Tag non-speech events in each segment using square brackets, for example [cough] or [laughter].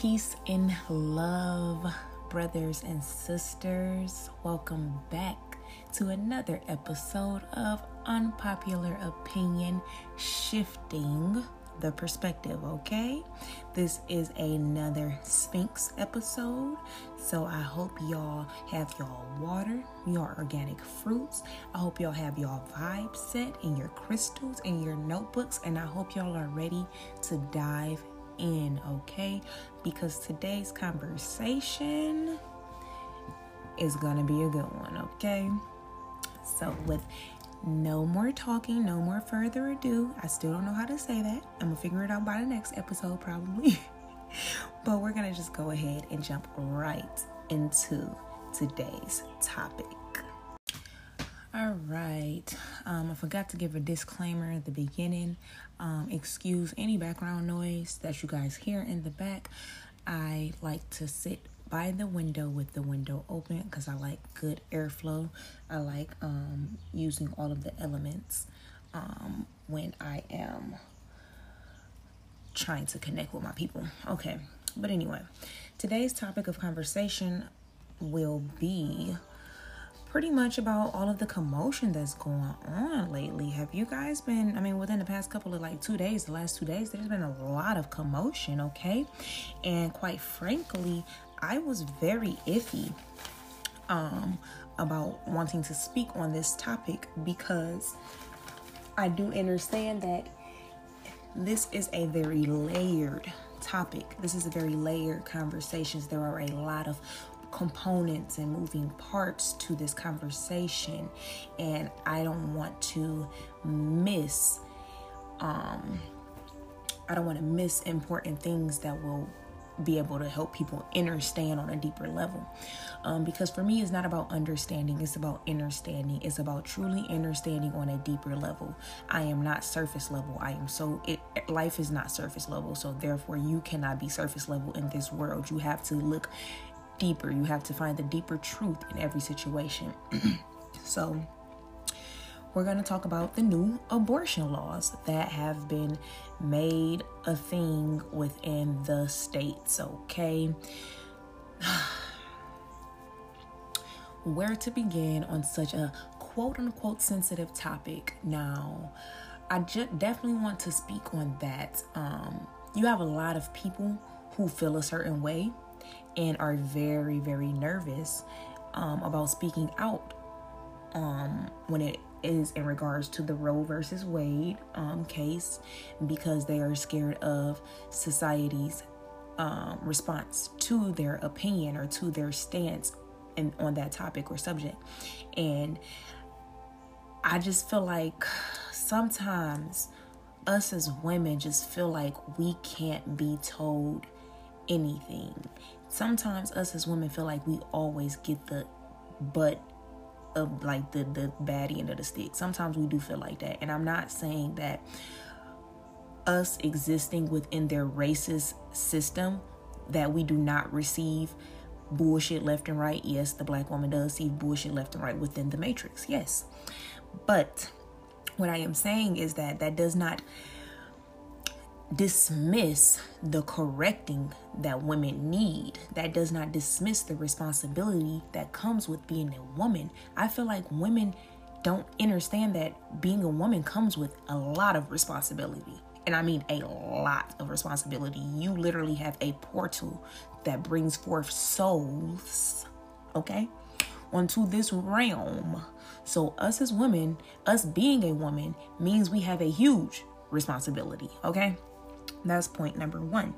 Peace and love, brothers and sisters. Welcome back to another episode of Unpopular Opinion Shifting the Perspective, okay? This is another Sphinx episode. So I hope y'all have y'all water, your organic fruits. I hope y'all have y'all vibe set in your crystals and your notebooks. And I hope y'all are ready to dive in, okay? Because today's conversation is gonna be a good one, okay? So, with no more talking, no more further ado, I still don't know how to say that. I'm gonna figure it out by the next episode, probably. [laughs] but we're gonna just go ahead and jump right into today's topic. All right. Um, I forgot to give a disclaimer at the beginning. Um, excuse any background noise that you guys hear in the back. I like to sit by the window with the window open because I like good airflow. I like um, using all of the elements um, when I am trying to connect with my people. Okay, but anyway, today's topic of conversation will be pretty much about all of the commotion that's going on lately. Have you guys been, I mean, within the past couple of like two days, the last two days, there's been a lot of commotion, okay? And quite frankly, I was very iffy um, about wanting to speak on this topic because I do understand that this is a very layered topic. This is a very layered conversations. There are a lot of components and moving parts to this conversation and I don't want to miss um I don't want to miss important things that will be able to help people understand on a deeper level. Um, because for me, it's not about understanding, it's about understanding. It's about truly understanding on a deeper level. I am not surface level. I am so, it, life is not surface level. So therefore, you cannot be surface level in this world. You have to look deeper. You have to find the deeper truth in every situation. [clears throat] so, we're going to talk about the new abortion laws that have been made a thing within the states, okay? [sighs] Where to begin on such a quote unquote sensitive topic? Now, I just definitely want to speak on that. Um, you have a lot of people who feel a certain way and are very, very nervous um, about speaking out um, when it is in regards to the Roe versus Wade um, case because they are scared of society's um, response to their opinion or to their stance in, on that topic or subject. And I just feel like sometimes us as women just feel like we can't be told anything. Sometimes us as women feel like we always get the butt of like the the baddie end of the stick. Sometimes we do feel like that, and I'm not saying that us existing within their racist system that we do not receive bullshit left and right. Yes, the black woman does see bullshit left and right within the matrix. Yes, but what I am saying is that that does not dismiss the correcting that women need. That does not dismiss the responsibility that comes with being a woman. I feel like women don't understand that being a woman comes with a lot of responsibility. And I mean a lot of responsibility. You literally have a portal that brings forth souls, okay, onto this realm. So, us as women, us being a woman, means we have a huge responsibility, okay? That's point number one.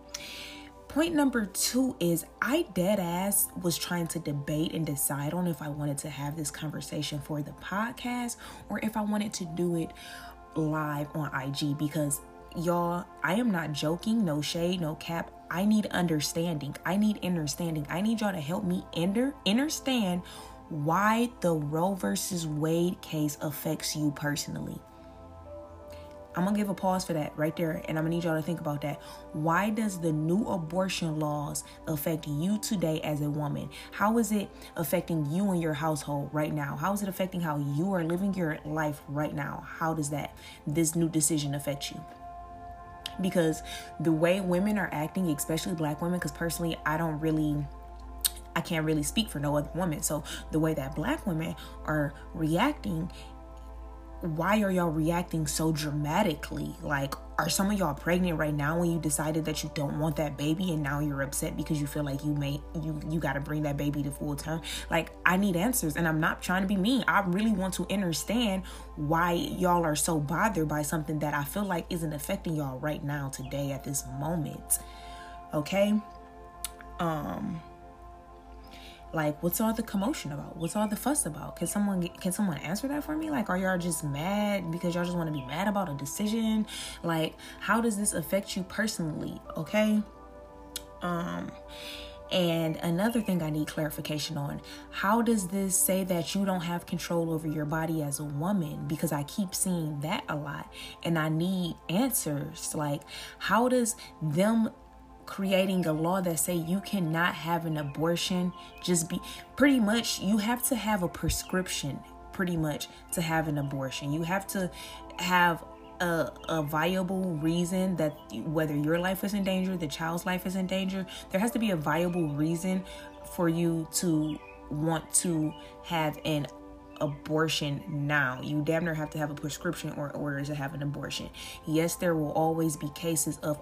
Point number two is I dead ass was trying to debate and decide on if I wanted to have this conversation for the podcast or if I wanted to do it live on IG because y'all, I am not joking, no shade, no cap. I need understanding. I need understanding. I need y'all to help me under understand why the Roe versus Wade case affects you personally. I'm gonna give a pause for that right there, and I'm gonna need y'all to think about that. Why does the new abortion laws affect you today as a woman? How is it affecting you and your household right now? How is it affecting how you are living your life right now? How does that this new decision affect you? because the way women are acting, especially black women, because personally, I don't really. I can't really speak for no other woman. So the way that black women are reacting why are y'all reacting so dramatically? Like, are some of y'all pregnant right now when you decided that you don't want that baby and now you're upset because you feel like you may you you got to bring that baby to full term? Like, I need answers and I'm not trying to be mean. I really want to understand why y'all are so bothered by something that I feel like isn't affecting y'all right now today at this moment. Okay? Um like what's all the commotion about? What's all the fuss about? Can someone can someone answer that for me? Like are y'all just mad because y'all just want to be mad about a decision? Like how does this affect you personally okay? Um and another thing I need clarification on how does this say that you don't have control over your body as a woman? Because I keep seeing that a lot and I need answers. Like, how does them creating a law that say you cannot have an abortion just be pretty much you have to have a prescription pretty much to have an abortion you have to have a, a viable reason that whether your life is in danger the child's life is in danger there has to be a viable reason for you to want to have an abortion now. You damn near have to have a prescription or order to have an abortion. Yes, there will always be cases of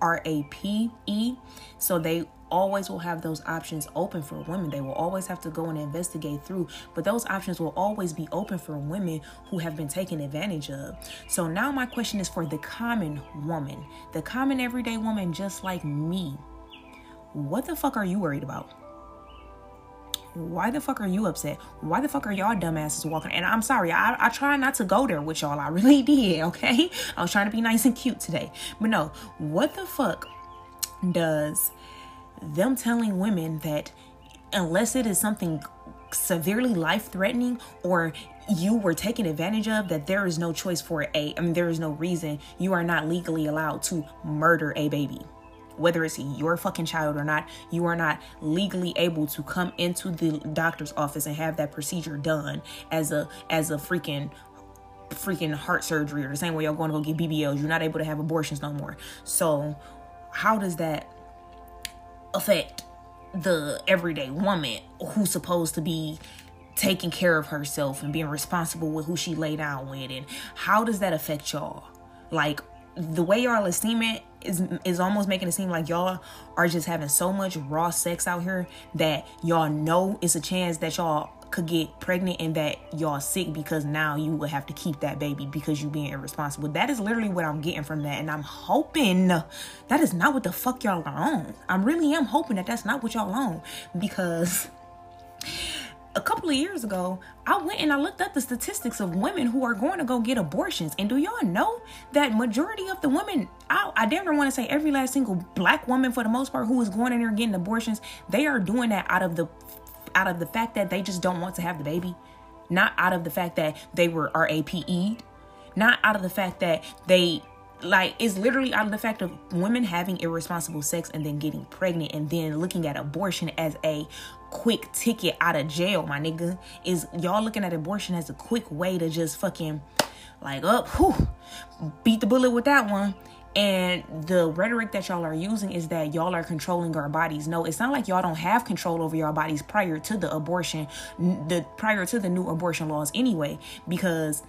RAPE. So they always will have those options open for women. They will always have to go and investigate through, but those options will always be open for women who have been taken advantage of. So now my question is for the common woman, the common everyday woman just like me. What the fuck are you worried about? Why the fuck are you upset? Why the fuck are y'all dumbasses walking? And I'm sorry, I, I try not to go there with y'all. I really [laughs] did, okay? I was trying to be nice and cute today. But no, what the fuck does them telling women that unless it is something severely life threatening or you were taken advantage of that there is no choice for a I mean there is no reason you are not legally allowed to murder a baby whether it's your fucking child or not, you are not legally able to come into the doctor's office and have that procedure done as a as a freaking freaking heart surgery or the same way y'all going to go get BBLs. You're not able to have abortions no more. So how does that affect the everyday woman who's supposed to be taking care of herself and being responsible with who she lay down with and how does that affect y'all like the way y'all esteem it is is almost making it seem like y'all are just having so much raw sex out here that y'all know it's a chance that y'all could get pregnant and that y'all sick because now you will have to keep that baby because you being irresponsible. That is literally what I'm getting from that. And I'm hoping that is not what the fuck y'all are on. I really am hoping that that's not what y'all on because a couple of years ago, I went and I looked up the statistics of women who are going to go get abortions. And do y'all know that majority of the women, I, I damn near want to say every last single black woman for the most part who is going in there getting abortions, they are doing that out of the out of the fact that they just don't want to have the baby. Not out of the fact that they were RAPE'd. Not out of the fact that they like it's literally out of the fact of women having irresponsible sex and then getting pregnant and then looking at abortion as a quick ticket out of jail my nigga is y'all looking at abortion as a quick way to just fucking like up whew, beat the bullet with that one and the rhetoric that y'all are using is that y'all are controlling our bodies. No, it's not like y'all don't have control over your bodies prior to the abortion, the prior to the new abortion laws anyway. Because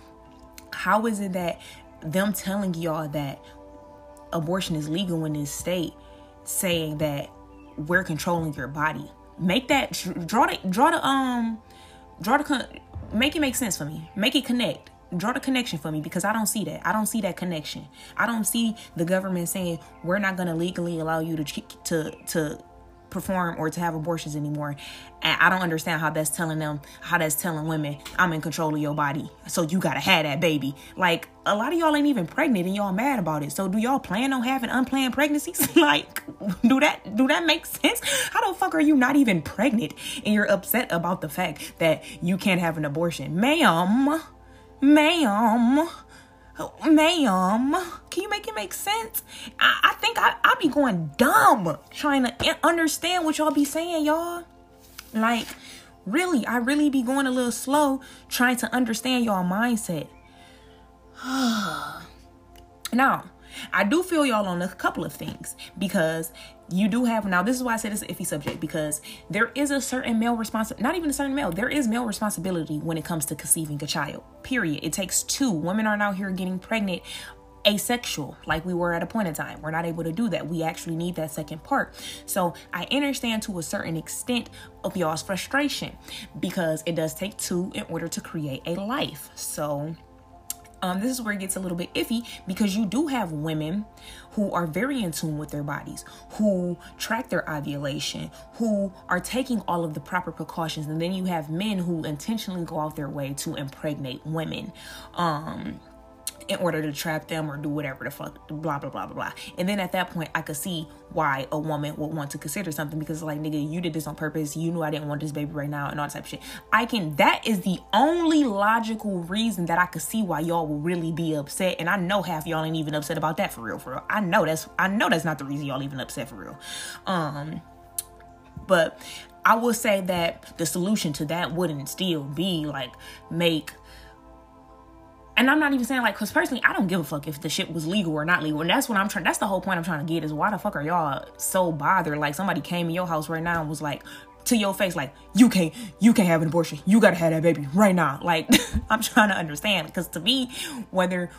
how is it that them telling y'all that abortion is legal in this state, saying that we're controlling your body. Make that draw the draw the um draw the make it make sense for me. Make it connect. Draw the connection for me because I don't see that. I don't see that connection. I don't see the government saying we're not going to legally allow you to to to perform or to have abortions anymore. And I don't understand how that's telling them, how that's telling women, I'm in control of your body. So you gotta have that baby. Like a lot of y'all ain't even pregnant and y'all mad about it. So do y'all plan on having unplanned pregnancies? [laughs] like, do that do that make sense? How the fuck are you not even pregnant and you're upset about the fact that you can't have an abortion? Ma'am, ma'am Oh, ma'am, can you make it make sense? I, I think I, I be going dumb trying to understand what y'all be saying, y'all. Like, really, I really be going a little slow trying to understand y'all mindset. [sighs] now, I do feel y'all on a couple of things because you do have now this is why I said it's an iffy subject because there is a certain male responsibility not even a certain male there is male responsibility when it comes to conceiving a child period. It takes two women aren't out here getting pregnant asexual like we were at a point in time. We're not able to do that. We actually need that second part. So i understand to a certain extent of y'all's frustration because it does take two in order to create a life. So um, this is where it gets a little bit iffy because you do have women who are very in tune with their bodies, who track their ovulation, who are taking all of the proper precautions, and then you have men who intentionally go out their way to impregnate women. Um, in order to trap them or do whatever the fuck, blah, blah, blah, blah, blah. And then at that point, I could see why a woman would want to consider something because, like, nigga, you did this on purpose. You knew I didn't want this baby right now and all that type of shit. I can, that is the only logical reason that I could see why y'all will really be upset. And I know half y'all ain't even upset about that for real, for real. I know that's, I know that's not the reason y'all even upset for real. Um, but I will say that the solution to that wouldn't still be like make and I'm not even saying like, cause personally, I don't give a fuck if the shit was legal or not legal. And that's what I'm trying. That's the whole point I'm trying to get is why the fuck are y'all so bothered? Like somebody came in your house right now and was like, to your face, like you can't, you can't have an abortion. You gotta have that baby right now. [laughs] Like [laughs] I'm trying to understand because to me, whether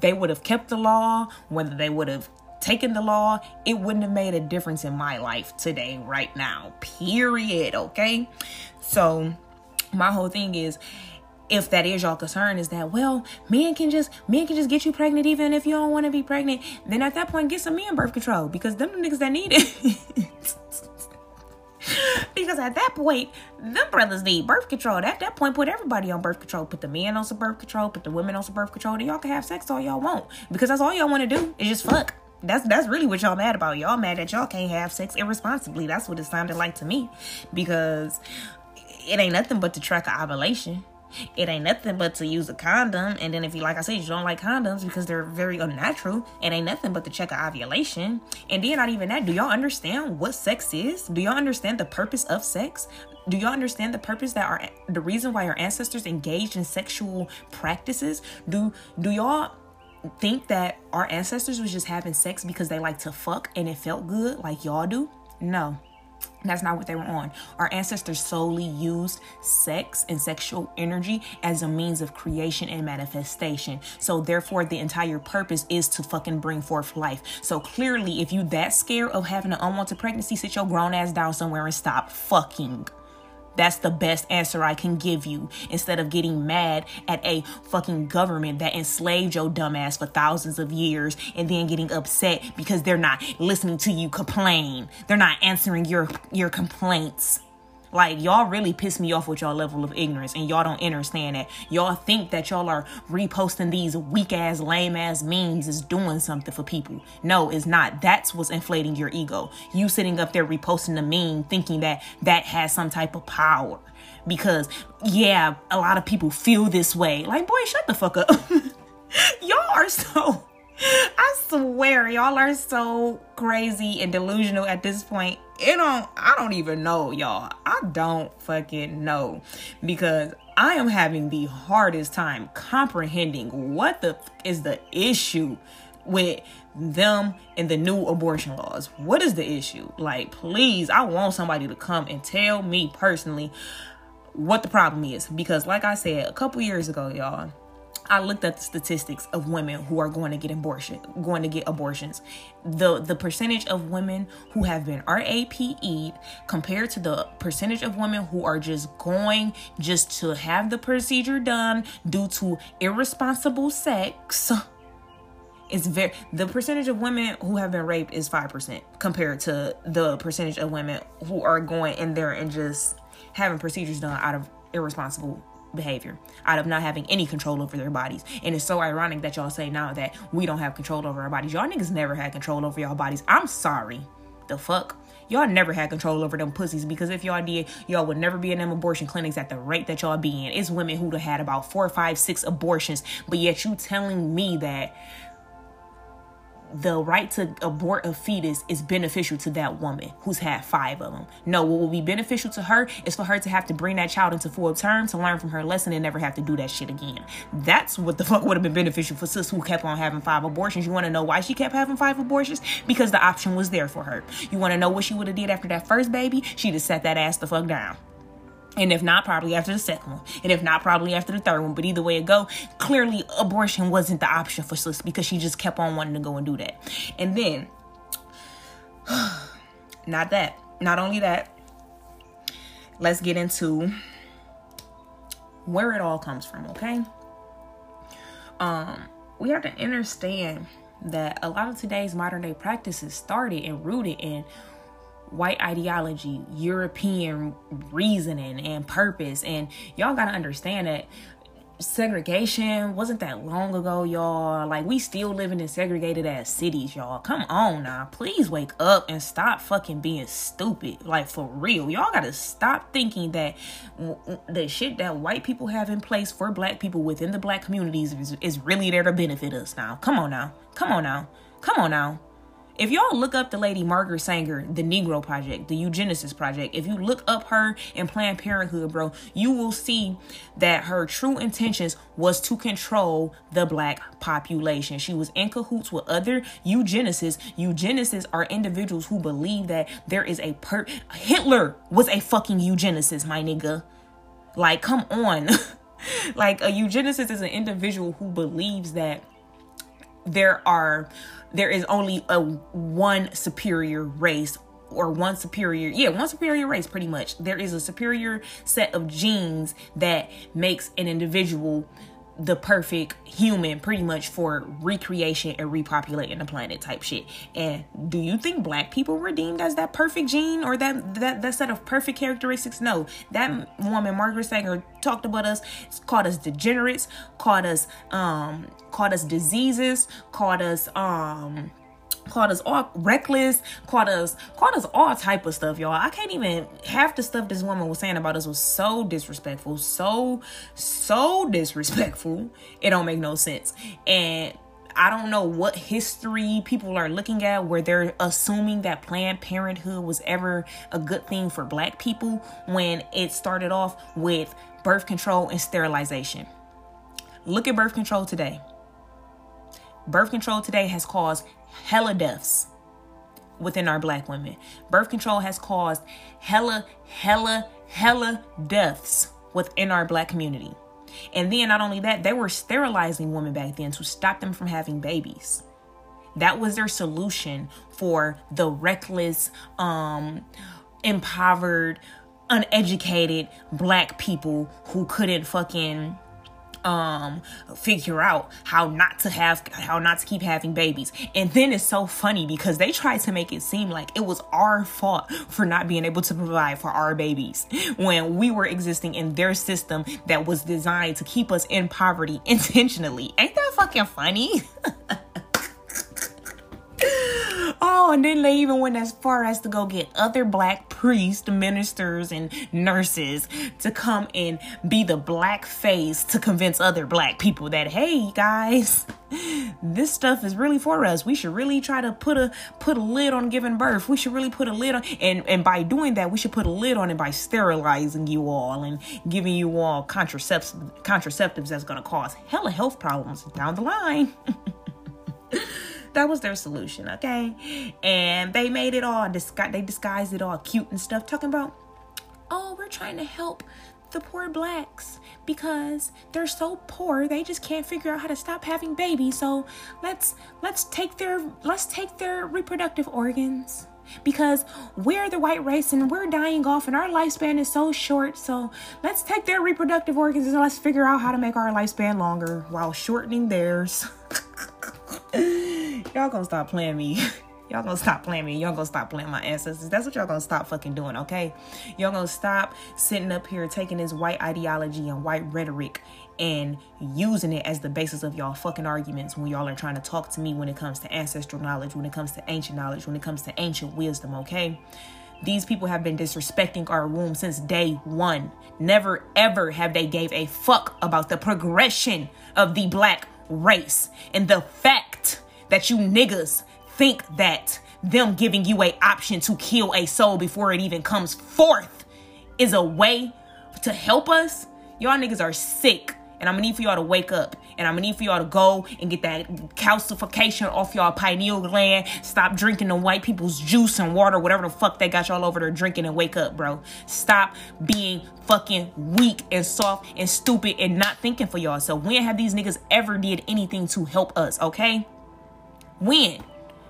they would have kept the law, whether they would have taken the law, it wouldn't have made a difference in my life today, right now. Period. Okay. So my whole thing is if that is your concern is that well men can just men can just get you pregnant even if you don't want to be pregnant then at that point get some men birth control because them the niggas that need it. [laughs] Because at that point them brothers need birth control. At that point put everybody on birth control. Put the men on some birth control put the women on some birth control then y'all can have sex all y'all want. Because that's all y'all want to do is just fuck. That's that's really what y'all mad about. Y'all mad that y'all can't have sex irresponsibly. That's what it sounded like to me. Because it ain't nothing but to track of ovulation it ain't nothing but to use a condom. And then if you, like I said, you don't like condoms because they're very unnatural, it ain't nothing but to check an ovulation. And then not even that, do y'all understand what sex is? Do y'all understand the purpose of sex? Do y'all understand the purpose that our the reason why our ancestors engaged in sexual practices? Do do y'all think that our ancestors was just having sex because they like to fuck and it felt good like y'all do? No. That's not what they were on. Our ancestors solely used sex and sexual energy as a means of creation and manifestation. So therefore the entire purpose is to fucking bring forth life. So clearly if you that scared of having an unwanted pregnancy, sit your grown ass down somewhere and stop fucking. That's the best answer I can give you instead of getting mad at a fucking government that enslaved your dumbass for thousands of years and then getting upset because they're not listening to you complain. They're not answering your your complaints. Like y'all really piss me off with y'all level of ignorance and y'all don't understand that. Y'all think that y'all are reposting these weak ass, lame ass memes is doing something for people. No, it's not. That's what's inflating your ego. You sitting up there reposting the meme thinking that that has some type of power. Because yeah, a lot of people feel this way. Like, boy, shut the fuck up. [laughs] y'all are so I swear, y'all are so crazy and delusional at this point. It don't I don't even know, y'all. I don't fucking know because I am having the hardest time comprehending what the f- is the issue with them and the new abortion laws. What is the issue? Like, please, I want somebody to come and tell me personally what the problem is because like I said a couple years ago, y'all, I looked at the statistics of women who are going to get abortion, going to get abortions. The the percentage of women who have been RAPE'd compared to the percentage of women who are just going just to have the procedure done due to irresponsible sex is very the percentage of women who have been raped is 5% compared to the percentage of women who are going in there and just having procedures done out of irresponsible behavior out of not having any control over their bodies. And it's so ironic that y'all say now that we don't have control over our bodies. Y'all niggas never had control over y'all bodies. I'm sorry. The fuck? Y'all never had control over them pussies because if y'all did, y'all would never be in them abortion clinics at the rate that y'all be in. It's women who'd have had about four, five, six abortions, but yet you telling me that the right to abort a fetus is beneficial to that woman who's had five of them. No, what will be beneficial to her is for her to have to bring that child into full term to learn from her lesson and never have to do that shit again. That's what the [laughs] fuck would have been beneficial for sis who kept on having five abortions. You want to know why she kept having five abortions? Because the option was there for her. You want to know what she would have did after that first baby? She'd have set that ass the fuck down. And if not, probably after the second one. And if not, probably after the third one. But either way it go, clearly abortion wasn't the option for Sis because she just kept on wanting to go and do that. And then, [sighs] not that. Not only that, let's get into where it all comes from, okay? Um, we have to understand that a lot of today's modern day practices started and rooted in white ideology, European reasoning and purpose. And y'all got to understand that segregation wasn't that long ago, y'all. Like, we still living in segregated ass cities, y'all. Come on now. Please wake up and stop fucking being stupid. Like, for real. Y'all gotta stop thinking that the shit that white people have in place for black people within the black communities is, is really there to benefit us now. Come on now. Come on now. Come on now. If y'all look up the lady Margaret Sanger, the Negro Project, the Eugenesis Project, if you look up her and Planned Parenthood, bro, you will see that her true intentions was to control the black population. She was in cahoots with other eugenicists. Eugenicists are individuals who believe that there is a per Hitler was a fucking eugenicist, my nigga. Like, come on. [laughs] like a eugenicist is an individual who believes that there are there is only a one superior race or one superior yeah one superior race pretty much. There is a superior set of genes that makes an individual the perfect human pretty much for recreation and repopulating the planet type shit. And do you think black people were deemed as that perfect gene or that that, that set of perfect characteristics? No. That woman, Margaret Sanger, talked about us, called us degenerates, called us um called us diseases, called us um called us all reckless, called us called us all type of stuff, y'all. I can't even half the stuff this woman was saying about us was so disrespectful, so so disrespectful. It don't make no sense. And I don't know what history people are looking at where they're assuming that Planned Parenthood was ever a good thing for black people when it started off with birth control and sterilization. Look at birth control today. Birth control today has caused hella deaths within our black women. Birth control has caused hella, hella, hella deaths within our black community. And then not only that, they were sterilizing women back then to stop them from having babies. That was their solution for the reckless, um, impoverished, uneducated black people who couldn't fucking um figure out how not to have how not to keep having babies. And then it's so funny because they tried to make it seem like it was our fault for not being able to provide for our babies when we were existing in their system that was designed to keep us in poverty [laughs] intentionally. Ain't that fucking funny [laughs] Oh, and then they even went as far as to go get other black priests, ministers, and nurses to come and be the black face to convince other black people that, hey, guys, this stuff is really for us. We should really try to put a put a lid on giving birth. We should really put a lid on and and by doing that, we should put a lid on it by sterilizing you all and giving you all contraceptives contraceptives that's gonna cause hella health problems down the line. [laughs] that was their solution, okay? And they made it all disguise they disguised it all cute and stuff, talking about, oh, we're trying to help the poor blacks because they're so poor they just can't figure out how to stop having babies. So let's let's take their let's take their reproductive organs because we're the white race and we're dying off and our lifespan is so short. So let's take their reproductive organs and let's figure out how to make our lifespan longer while shortening theirs [laughs] y'all gonna stop playing me. [laughs] y'all gonna stop playing me. Y'all gonna stop playing my ancestors. That's what y'all gonna stop fucking doing, okay? Y'all gonna stop sitting up here taking this white ideology and white rhetoric and using it as the basis of y'all fucking arguments when y'all are trying to talk to me when it comes to ancestral knowledge, when it comes to ancient knowledge, when it comes to ancient wisdom, okay? These people have been disrespecting our womb since day one. Never ever have they gave a fuck about the progression of the black race and the fact that you niggas think that them giving you a option to kill a soul before it even comes forth is a way to help us, y'all niggas are sick. And I'm gonna need for y'all to wake up. And I'm gonna need for y'all to go and get that calcification off y'all pineal gland. Stop drinking the white people's juice and water, whatever the fuck they got y'all over there drinking, and wake up, bro. Stop being fucking weak and soft and stupid and not thinking for y'all. So when have these niggas ever did anything to help us, okay? When?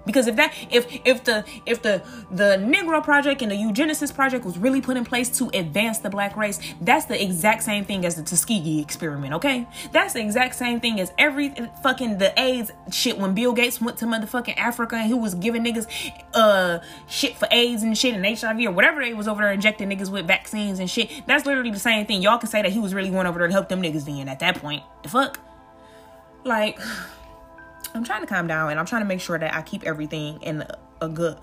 Because if that if if the if the the Negro Project and the Eugenesis Project was really put in place to advance the black race, that's the exact same thing as the Tuskegee experiment, okay? That's the exact same thing as every fucking the AIDS shit when Bill Gates went to motherfucking Africa and he was giving niggas uh shit for AIDS and shit and HIV or whatever they was over there injecting niggas with vaccines and shit. That's literally the same thing. Y'all can say that he was really going over there to help them niggas then at that point. The fuck? Like I'm trying to calm down and I'm trying to make sure that I keep everything in a, good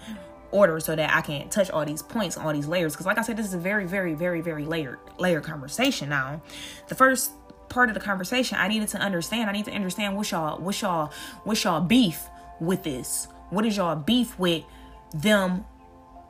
order so that I can touch all these points, all these layers. Because like I said, this is a very, very, very, very layered layered conversation. Now, the first part of the conversation, I needed to understand. I need to understand what y'all, what y'all, what y'all beef with this. What is y'all beef with them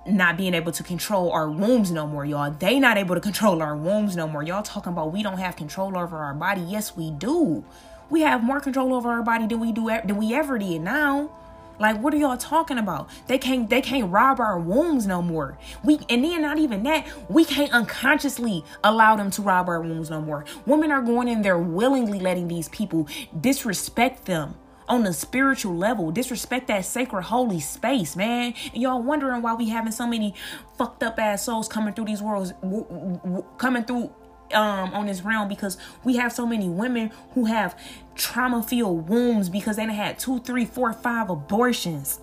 not being able to control our wombs no more, y'all. They not able to control our wombs no more. Y'all talking about we don't have control over our body. Yes, we do. We have more control over our body than we do than we ever did now. Like, what are y'all talking about? They can't they can't rob our wombs no more. We and then not even that, we can't unconsciously allow them to rob our wombs no more. Women are going in there willingly letting these people disrespect them on the spiritual level, disrespect that sacred holy space, man. And y'all wondering why we having so many fucked up ass souls coming through these worlds, w- w- coming through um on this realm because we have so many women who have trauma filled wombs because they had two, three, four, five abortions.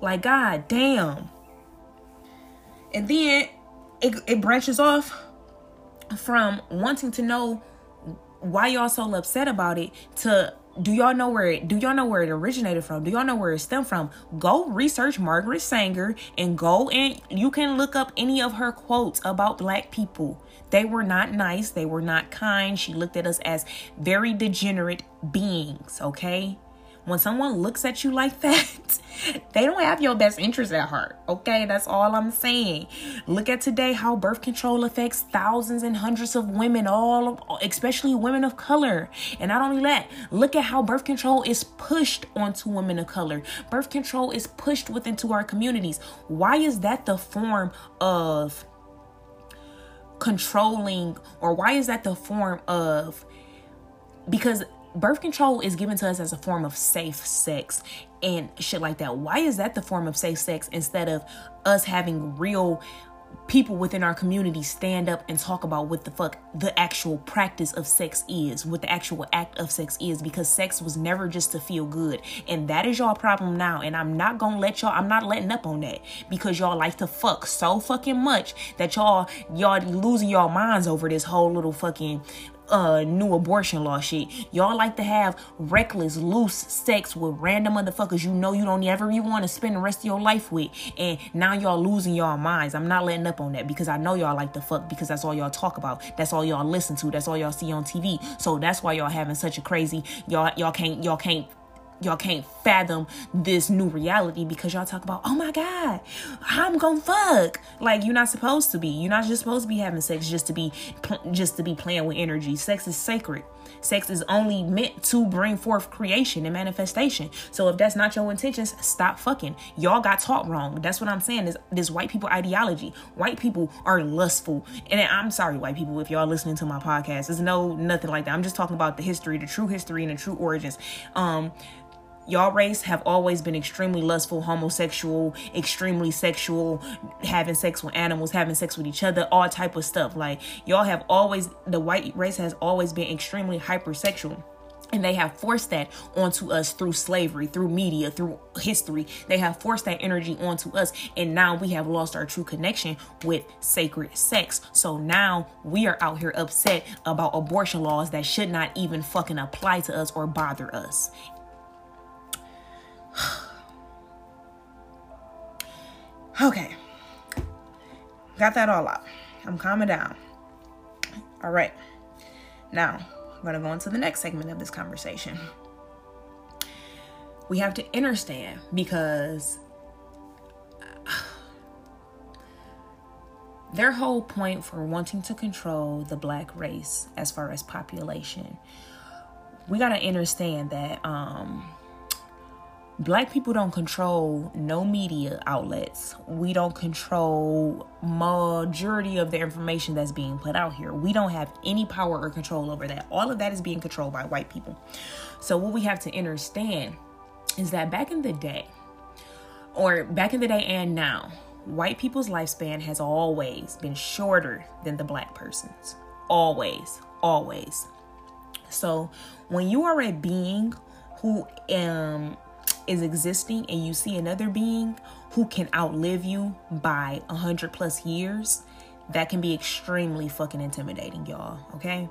Like god damn. And then it, it branches off from wanting to know why y'all so upset about it to do y'all know where it do y'all know where it originated from do y'all know where it stemmed from go research margaret sanger and go and you can look up any of her quotes about black people they were not nice. They were not kind. She looked at us as very degenerate beings, okay? When someone looks at you like that, [laughs] they don't have your best interest at heart. Okay, that's all I'm saying. Look at today how birth control affects thousands and hundreds of women, all especially women of color. And not only that, look at how birth control is pushed onto women of color. Birth control is pushed within to our communities. Why is that the form of controlling or why is that the form of because birth control is given to us as a form of safe sex and shit like that why is that the form of safe sex instead of us having real people within our community stand up and talk about what the fuck the actual practice of sex is, what the actual act of sex is, because sex was never just to feel good. And that is y'all problem now. And I'm not gonna let y'all, I'm not letting up on that because y'all like to fuck so fucking much that y'all, y'all losing y'all minds over this whole little fucking uh new abortion law shit. Y'all like to have reckless, loose sex with random motherfuckers you know you don't ever you want to spend the rest of your life with. And now y'all losing y'all minds. I'm not letting up on that because I know y'all like to fuck because that's all y'all talk about. That's all y'all listen to. That's all y'all see on TV. So that's why y'all having such a crazy y'all y'all can't y'all can't y'all can't fathom this new reality because y'all talk about, oh my God, I'm gonna fuck. Like you're not supposed to be. You're not just supposed to be having sex just to be just to be playing with energy. Sex is sacred. Sex is only meant to bring forth creation and manifestation. So if that's not your intentions, stop fucking. Y'all got taught wrong. That's what I'm saying. This this white people ideology. White people are lustful. And I'm sorry, white people, if y'all listening to my podcast. There's no nothing like that. I'm just talking about the history, the true history and the true origins. Um y'all race have always been extremely lustful, homosexual, extremely sexual, having sex with animals, having sex with each other, all type of stuff. Like y'all have always the white race has always been extremely hypersexual. And they have forced that onto us through slavery, through media, through history. They have forced that energy onto us. And now we have lost our true connection with sacred sex. So now we are out here upset about abortion laws that should not even fucking apply to us or bother us. [sighs] okay. Got that all out. I'm calming down. All right. Now, I'm going to go into the next segment of this conversation. we have to understand because [sighs] their whole point for wanting to control the black race as far as population we got to understand that um black people don't control no media outlets. We don't control majority of the information that's being put out here. We don't have any power or control over that. All of that is being controlled by white people. So what we have to understand is that back in the day or back in the day and now white people's lifespan has always been shorter than the black person's. Always always. So when you are a being who um is existing and you see another being who can outlive you by a hundred plus years, that can be extremely fucking intimidating, y'all. Okay.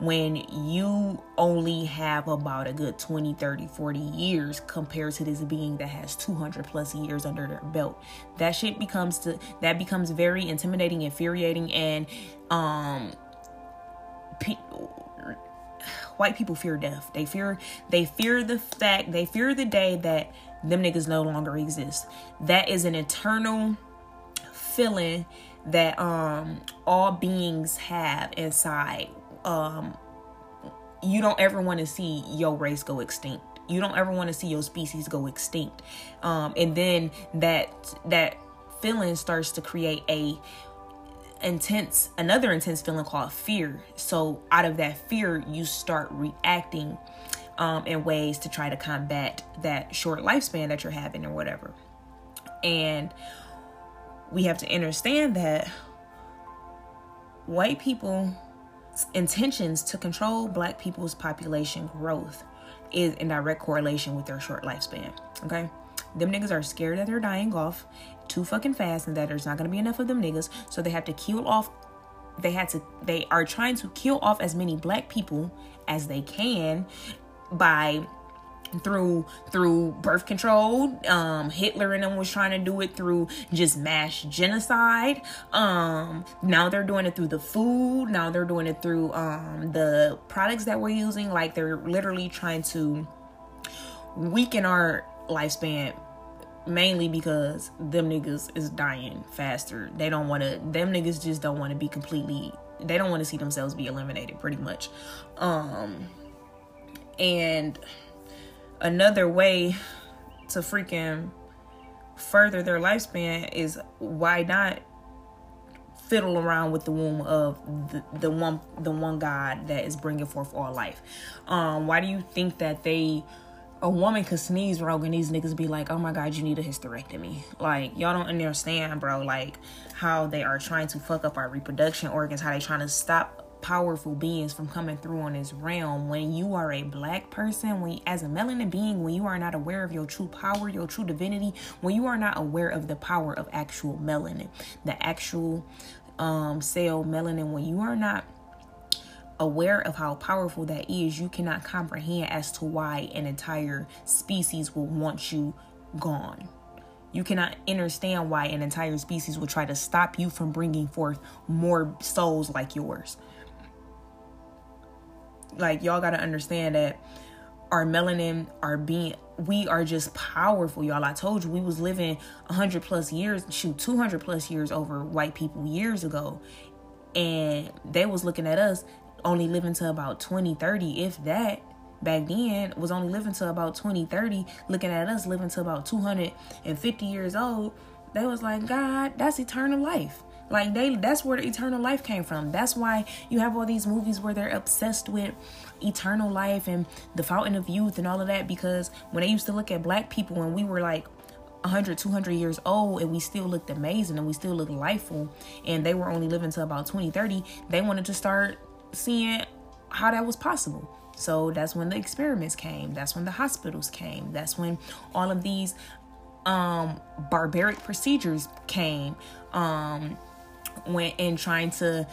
When you only have about a good 20, 30, 40 years compared to this being that has 200 plus years under their belt, that shit becomes to, that becomes very intimidating, infuriating, and um, white people fear death. They fear they fear the fact they fear the day that them niggas no longer exist. That is an eternal feeling that um all beings have inside. Um you don't ever want to see your race go extinct. You don't ever want to see your species go extinct. Um and then that that feeling starts to create a intense another intense feeling called fear. So out of that fear you start reacting um, in ways to try to combat that short lifespan that you're having or whatever. And we have to understand that white people intentions to control black people's population growth is in direct correlation with their short lifespan okay? Them niggas are scared that they're dying off too fucking fast and that there's not gonna be enough of them niggas. So they have to kill off they had to they are trying to kill off as many black people as they can by through through birth control. Um hitler and them was trying to do it through just mass genocide. Um now they're doing it through the food. Now they're doing it through um the products that we're using. Like they're literally trying to weaken our lifespan mainly because them niggas is dying faster. They don't want to them niggas just don't want to be completely they don't want to see themselves be eliminated pretty much. Um and another way to freaking further their lifespan is why not fiddle around with the womb of the, the one the one God that is bringing forth all life. Um, why do you think that they a woman could sneeze wrong and these niggas be like, oh my god, you need a hysterectomy. Like, y'all don't understand, bro, like how they are trying to fuck up our reproduction organs, how they trying to stop powerful beings from coming through on this realm when you are a black person when as a melanin being when you are not aware of your true power your true divinity when you are not aware of the power of actual melanin the actual um cell melanin when you are not aware of how powerful that is, you cannot comprehend as to why an entire species will want you gone. You cannot understand why an entire species will try to stop you from bringing forth more souls like yours. Like, y'all got to understand that our melanin, our being, we are just powerful, y'all. I told you we was living 100 plus years, shoot, 200 plus years over white people years ago. And they was looking at us only living to about 20, 30, if that. Back then was only living to about 20, 30, looking at us living to about 250 years old. They was like, God, that's eternal life. Like they that's where the eternal life came from. That's why you have all these movies where they're obsessed with eternal life and the fountain of youth and all of that because when they used to look at black people when we were like 100 200 years old and we still looked amazing and we still looked lifeful and they were only living to about 20 30 they wanted to start seeing how that was possible. So that's when the experiments came. That's when the hospitals came. That's when all of these um barbaric procedures came um when in trying to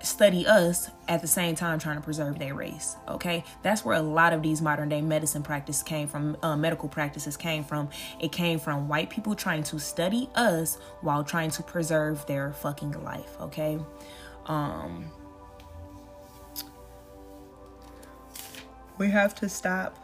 study us at the same time trying to preserve their race okay that's where a lot of these modern day medicine practice came from uh, medical practices came from it came from white people trying to study us while trying to preserve their fucking life okay um we have to stop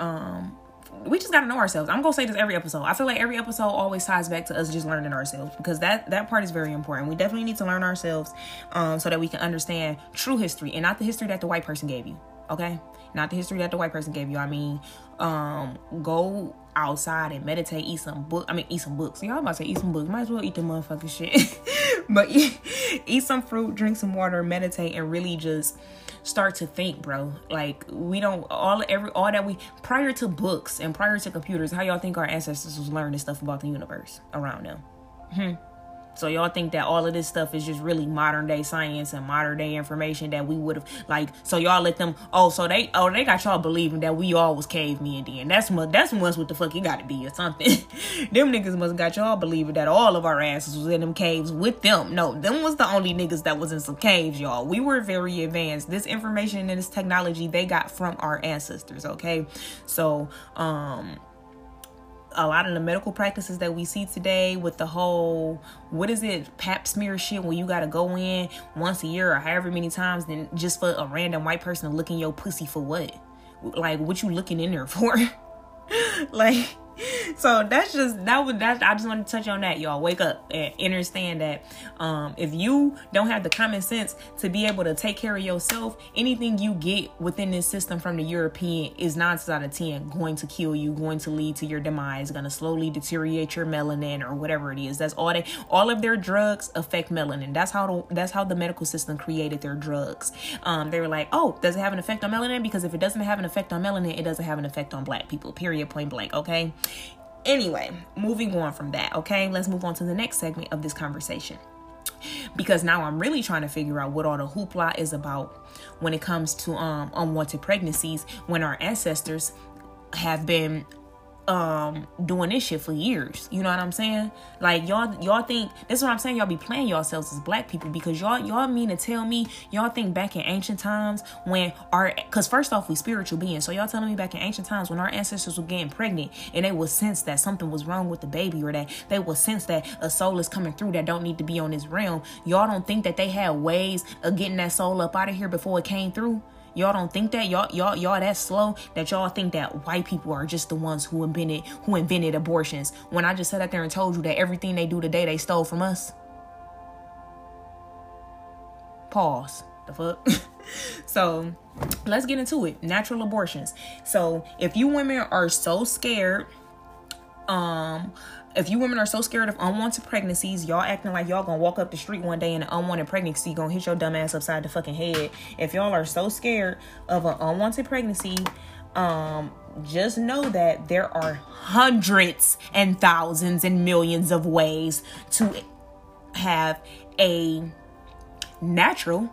um we just gotta know ourselves. I'm gonna say this every episode. I feel like every episode always ties back to us just learning ourselves because that that part is very important. We definitely need to learn ourselves um, so that we can understand true history and not the history that the white person gave you. Okay, not the history that the white person gave you. I mean, um, go outside and meditate, eat some book. I mean, eat some books. Y'all about to say eat some books. Might as well eat the motherfucking shit. [laughs] but eat, [laughs] eat some fruit, drink some water, meditate, and really just start to think, bro. Like we don't all every all that we prior to books and prior to computers, how y'all think our ancestors was learning stuff about the universe around them? Hmm. So y'all think that all of this stuff is just really modern day science and modern day information that we would have like. So y'all let them. Oh, so they oh they got y'all believing that we all was cavemen. Then that's what that's what's what the fuck it got to be or something. [laughs] them niggas must got y'all believing that all of our asses was in them caves with them. No, them was the only niggas that was in some caves, y'all. We were very advanced. This information and this technology they got from our ancestors. Okay, so um a lot of the medical practices that we see today with the whole what is it pap smear shit when you gotta go in once a year or however many times then just for a random white person to look in your pussy for what? Like what you looking in there for? [laughs] Like [laughs] so that's just that would that I just want to touch on that, y'all. Wake up and understand that um, if you don't have the common sense to be able to take care of yourself, anything you get within this system from the European is nine out of ten going to kill you, going to lead to your demise, going to slowly deteriorate your melanin or whatever it is. That's all they all of their drugs affect melanin. That's how the, that's how the medical system created their drugs. Um, they were like, oh, does it have an effect on melanin? Because if it doesn't have an effect on melanin, it doesn't have an effect on black people. Period. Point blank. Okay. Anyway, moving on from that, okay? Let's move on to the next segment of this conversation. Because now I'm really trying to figure out what all the hoopla is about when it comes to um unwanted pregnancies when our ancestors have been um doing this shit for years. You know what I'm saying? Like y'all y'all think this is what I'm saying. Y'all be playing yourselves as black people because y'all y'all mean to tell me y'all think back in ancient times when our because first off we spiritual beings. So y'all telling me back in ancient times when our ancestors were getting pregnant and they would sense that something was wrong with the baby or that they would sense that a soul is coming through that don't need to be on this realm. Y'all don't think that they had ways of getting that soul up out of here before it came through? Y'all don't think that y'all y'all y'all that slow that y'all think that white people are just the ones who invented who invented abortions. When I just sat out there and told you that everything they do today they stole from us. Pause. The fuck. [laughs] so let's get into it. Natural abortions. So if you women are so scared um if you women are so scared of unwanted pregnancies, y'all acting like y'all gonna walk up the street one day and an unwanted pregnancy gonna hit your dumb ass upside the fucking head. If y'all are so scared of an unwanted pregnancy, um, just know that there are hundreds and thousands and millions of ways to have a natural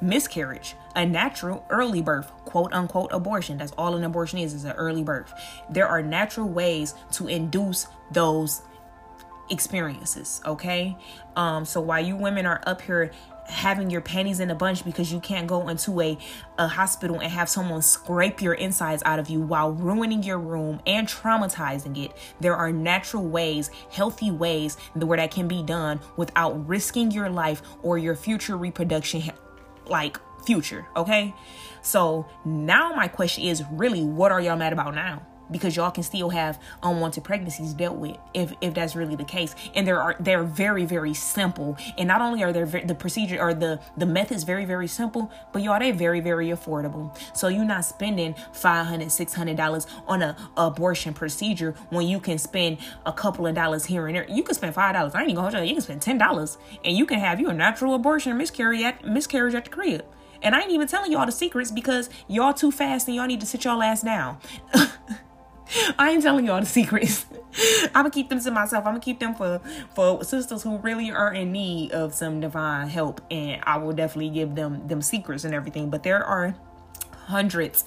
miscarriage, a natural early birth, quote unquote abortion. That's all an abortion is, is an early birth. There are natural ways to induce those experiences, okay? Um, so while you women are up here having your panties in a bunch because you can't go into a, a hospital and have someone scrape your insides out of you while ruining your room and traumatizing it. There are natural ways, healthy ways where that can be done without risking your life or your future reproduction like future, okay? So now my question is really what are y'all mad about now? because y'all can still have unwanted pregnancies dealt with if if that's really the case. And there are they're very very simple. And not only are there the procedure or the the methods very very simple but y'all they very very affordable. So you're not spending 500 600 dollars on a abortion procedure when you can spend a couple of dollars here and there. You can spend five dollars. I ain't gonna hold you. You can spend ten dollars and you can have you a natural abortion miscarriage at miscarriage at the crib and I ain't even telling y'all the secrets because y'all too fast and y'all need to sit y'all ass down. [laughs] I ain't telling y'all the secrets. [laughs] I'm gonna keep them to myself. I'm gonna keep them for for sisters who really are in need of some divine help, and I will definitely give them them secrets and everything. But there are hundreds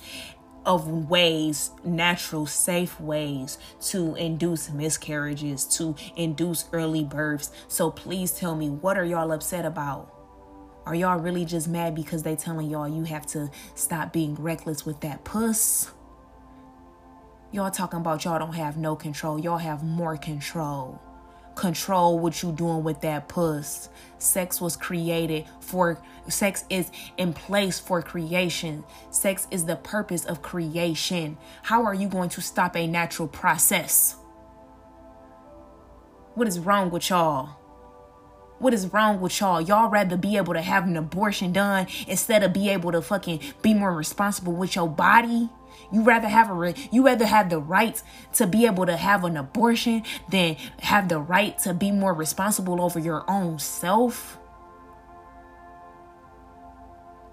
of ways, natural, safe ways to induce miscarriages, to induce early births. So please tell me, what are y'all upset about? Are y'all really just mad because they telling y'all you have to stop being reckless with that puss? Y'all talking about y'all don't have no control. Y'all have more control. control what you doing with that puss. Sex was created for sex is in place for creation. Sex is the purpose of creation. How are you going to stop a natural process? What is wrong with y'all? What is wrong with y'all? Y'all rather be able to have an abortion done instead of be able to fucking be more responsible with your body? You rather have a re- you rather have the right to be able to have an abortion than have the right to be more responsible over your own self?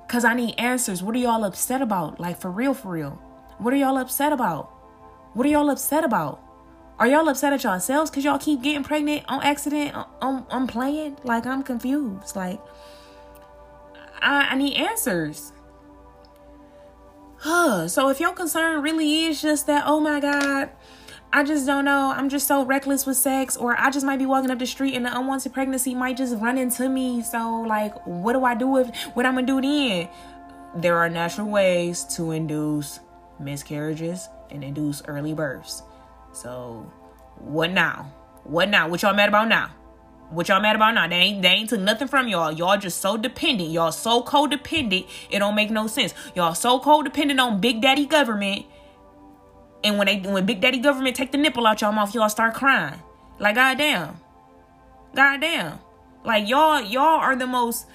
Cuz I need answers. What are y'all upset about? Like for real for real. What are y'all upset about? What are y'all upset about? Are y'all upset at yourselves because y'all keep getting pregnant on accident? I'm, I'm playing? Like, I'm confused. Like, I, I need answers. Huh. So, if your concern really is just that, oh my God, I just don't know. I'm just so reckless with sex, or I just might be walking up the street and an unwanted pregnancy might just run into me. So, like, what do I do with what I'm gonna do then? There are natural ways to induce miscarriages and induce early births. So, what now? What now? What y'all mad about now? What y'all mad about now? They ain't they ain't took nothing from y'all. Y'all just so dependent. Y'all so codependent. It don't make no sense. Y'all so codependent on Big Daddy government. And when they when Big Daddy government take the nipple out y'all mouth, y'all start crying. Like goddamn. Goddamn. Like y'all y'all are the most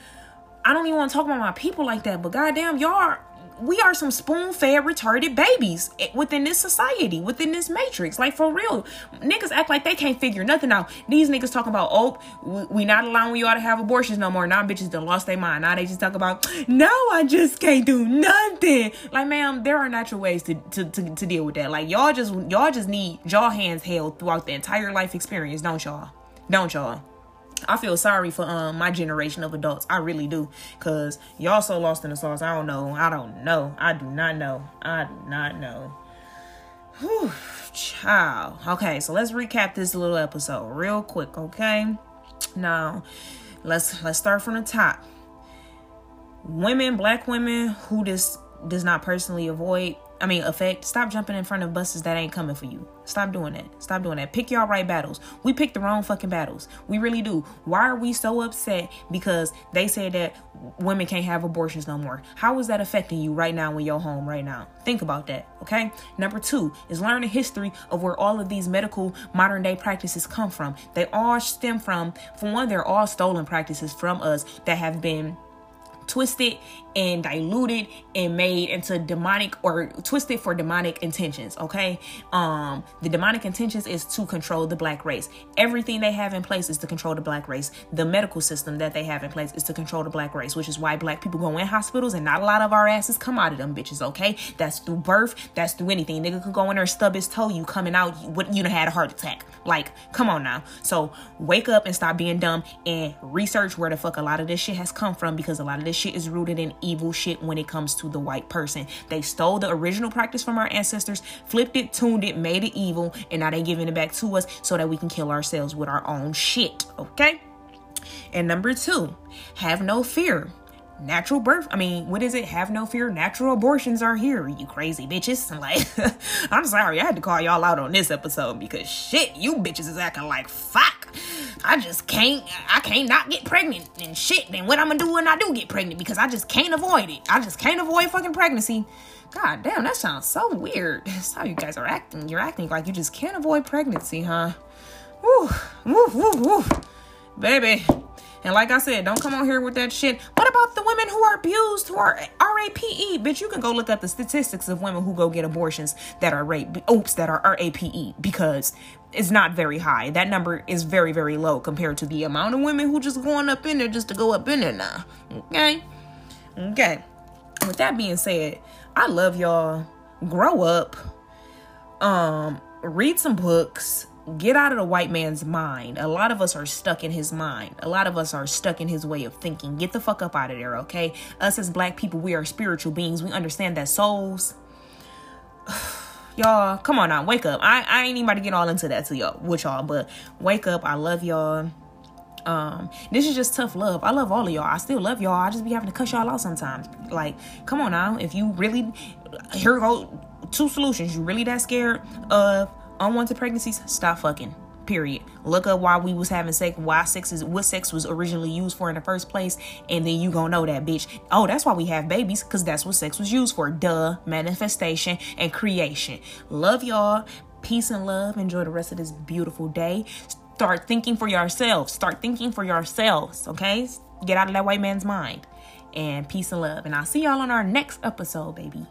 I don't even want to talk about my people like that, but goddamn, y'all are we are some spoon-fed retarded babies within this society, within this matrix. Like for real, niggas act like they can't figure nothing out. These niggas talk about, oh, we not allowing you all to have abortions no more. Now bitches done lost their mind. Now they just talk about, no, I just can't do nothing. Like, ma'am, there are natural ways to, to, to, to deal with that. Like y'all just y'all just need jaw hands held throughout the entire life experience, don't y'all? Don't y'all? I feel sorry for um my generation of adults. I really do. Cause y'all so lost in the sauce. I don't know. I don't know. I do not know. I do not know. Whew, child. Okay, so let's recap this little episode real quick, okay? Now, let's let's start from the top. Women, black women who this does not personally avoid I mean, affect. Stop jumping in front of buses that ain't coming for you. Stop doing that. Stop doing that. Pick your right battles. We pick the wrong fucking battles. We really do. Why are we so upset because they said that women can't have abortions no more? How is that affecting you right now in you're home right now? Think about that, okay? Number two is learn the history of where all of these medical modern day practices come from. They all stem from, for one, they're all stolen practices from us that have been twisted and diluted and made into demonic or twisted for demonic intentions okay? Um the demonic intentions is to control the black race. Everything they have in place is to control the black race. The medical system that they have in place is to control the black race which is why black people go in hospitals and not a lot of our asses come out of them bitches okay? That's through birth that's through anything. Nigga could go in there stub his toe you coming out you done had a heart attack. Like come on now. So wake up and stop being dumb and research where the fuck a lot of this shit has come from because a lot of this shit is rooted in evil shit when it comes to the white person. They stole the original practice from our ancestors, flipped it, tuned it, made it evil, and now they're giving it back to us so that we can kill ourselves with our own shit. Okay? And number two, have no fear natural birth. I mean, what is it? Have no fear. Natural abortions are here. You crazy bitches. [laughs] Like, I'm sorry. I had to call y'all out on this episode because shit, you bitches is acting like fuck. I just can't, I can't not get pregnant and shit. Then what I'm gonna do when I do get pregnant because I just can't avoid it. I just can't avoid fucking pregnancy. God damn, that sounds so weird. [laughs] That's how you guys are acting. You're acting like you just can't avoid pregnancy, huh? Woo, woo, woo, woo. Baby, and like I said, don't come on here with that shit. What about the women who are abused, who are RAPE? Bitch, you can go look up the statistics of women who go get abortions that are rape. Oops, that are RAPE because it's not very high. That number is very, very low compared to the amount of women who just going up in there just to go up in there now. Okay? Okay. With that being said, I love y'all. Grow up. Um, read some books get out of the white man's mind. A lot of us are stuck in his mind. A lot of us are stuck in his way of thinking. Get the fuck up out of there, okay? Us as black people, we are spiritual beings. We understand that souls. [sighs] y'all, come on now, wake up. I, I ain't even about to get all into that to y'all with y'all, but wake up. I love y'all. Um, this is just tough love. I love all of y'all. I still love y'all. I just be having to cut y'all out sometimes. Like, come on now. If you really here go two solutions. You really that scared of unwanted pregnancies, stop fucking. Period. Look up why we was having sex, why sex is what sex was originally used for in the first place, and then you gonna know that bitch. Oh, that's why we have babies, because that's what sex was used for. Duh, manifestation and creation. Love y'all. Peace and love. Enjoy the rest of this beautiful day. Start thinking for yourselves. Start thinking for yourselves, okay? Get out of that white man's mind. And peace and love. And I'll see y'all on our next episode, baby.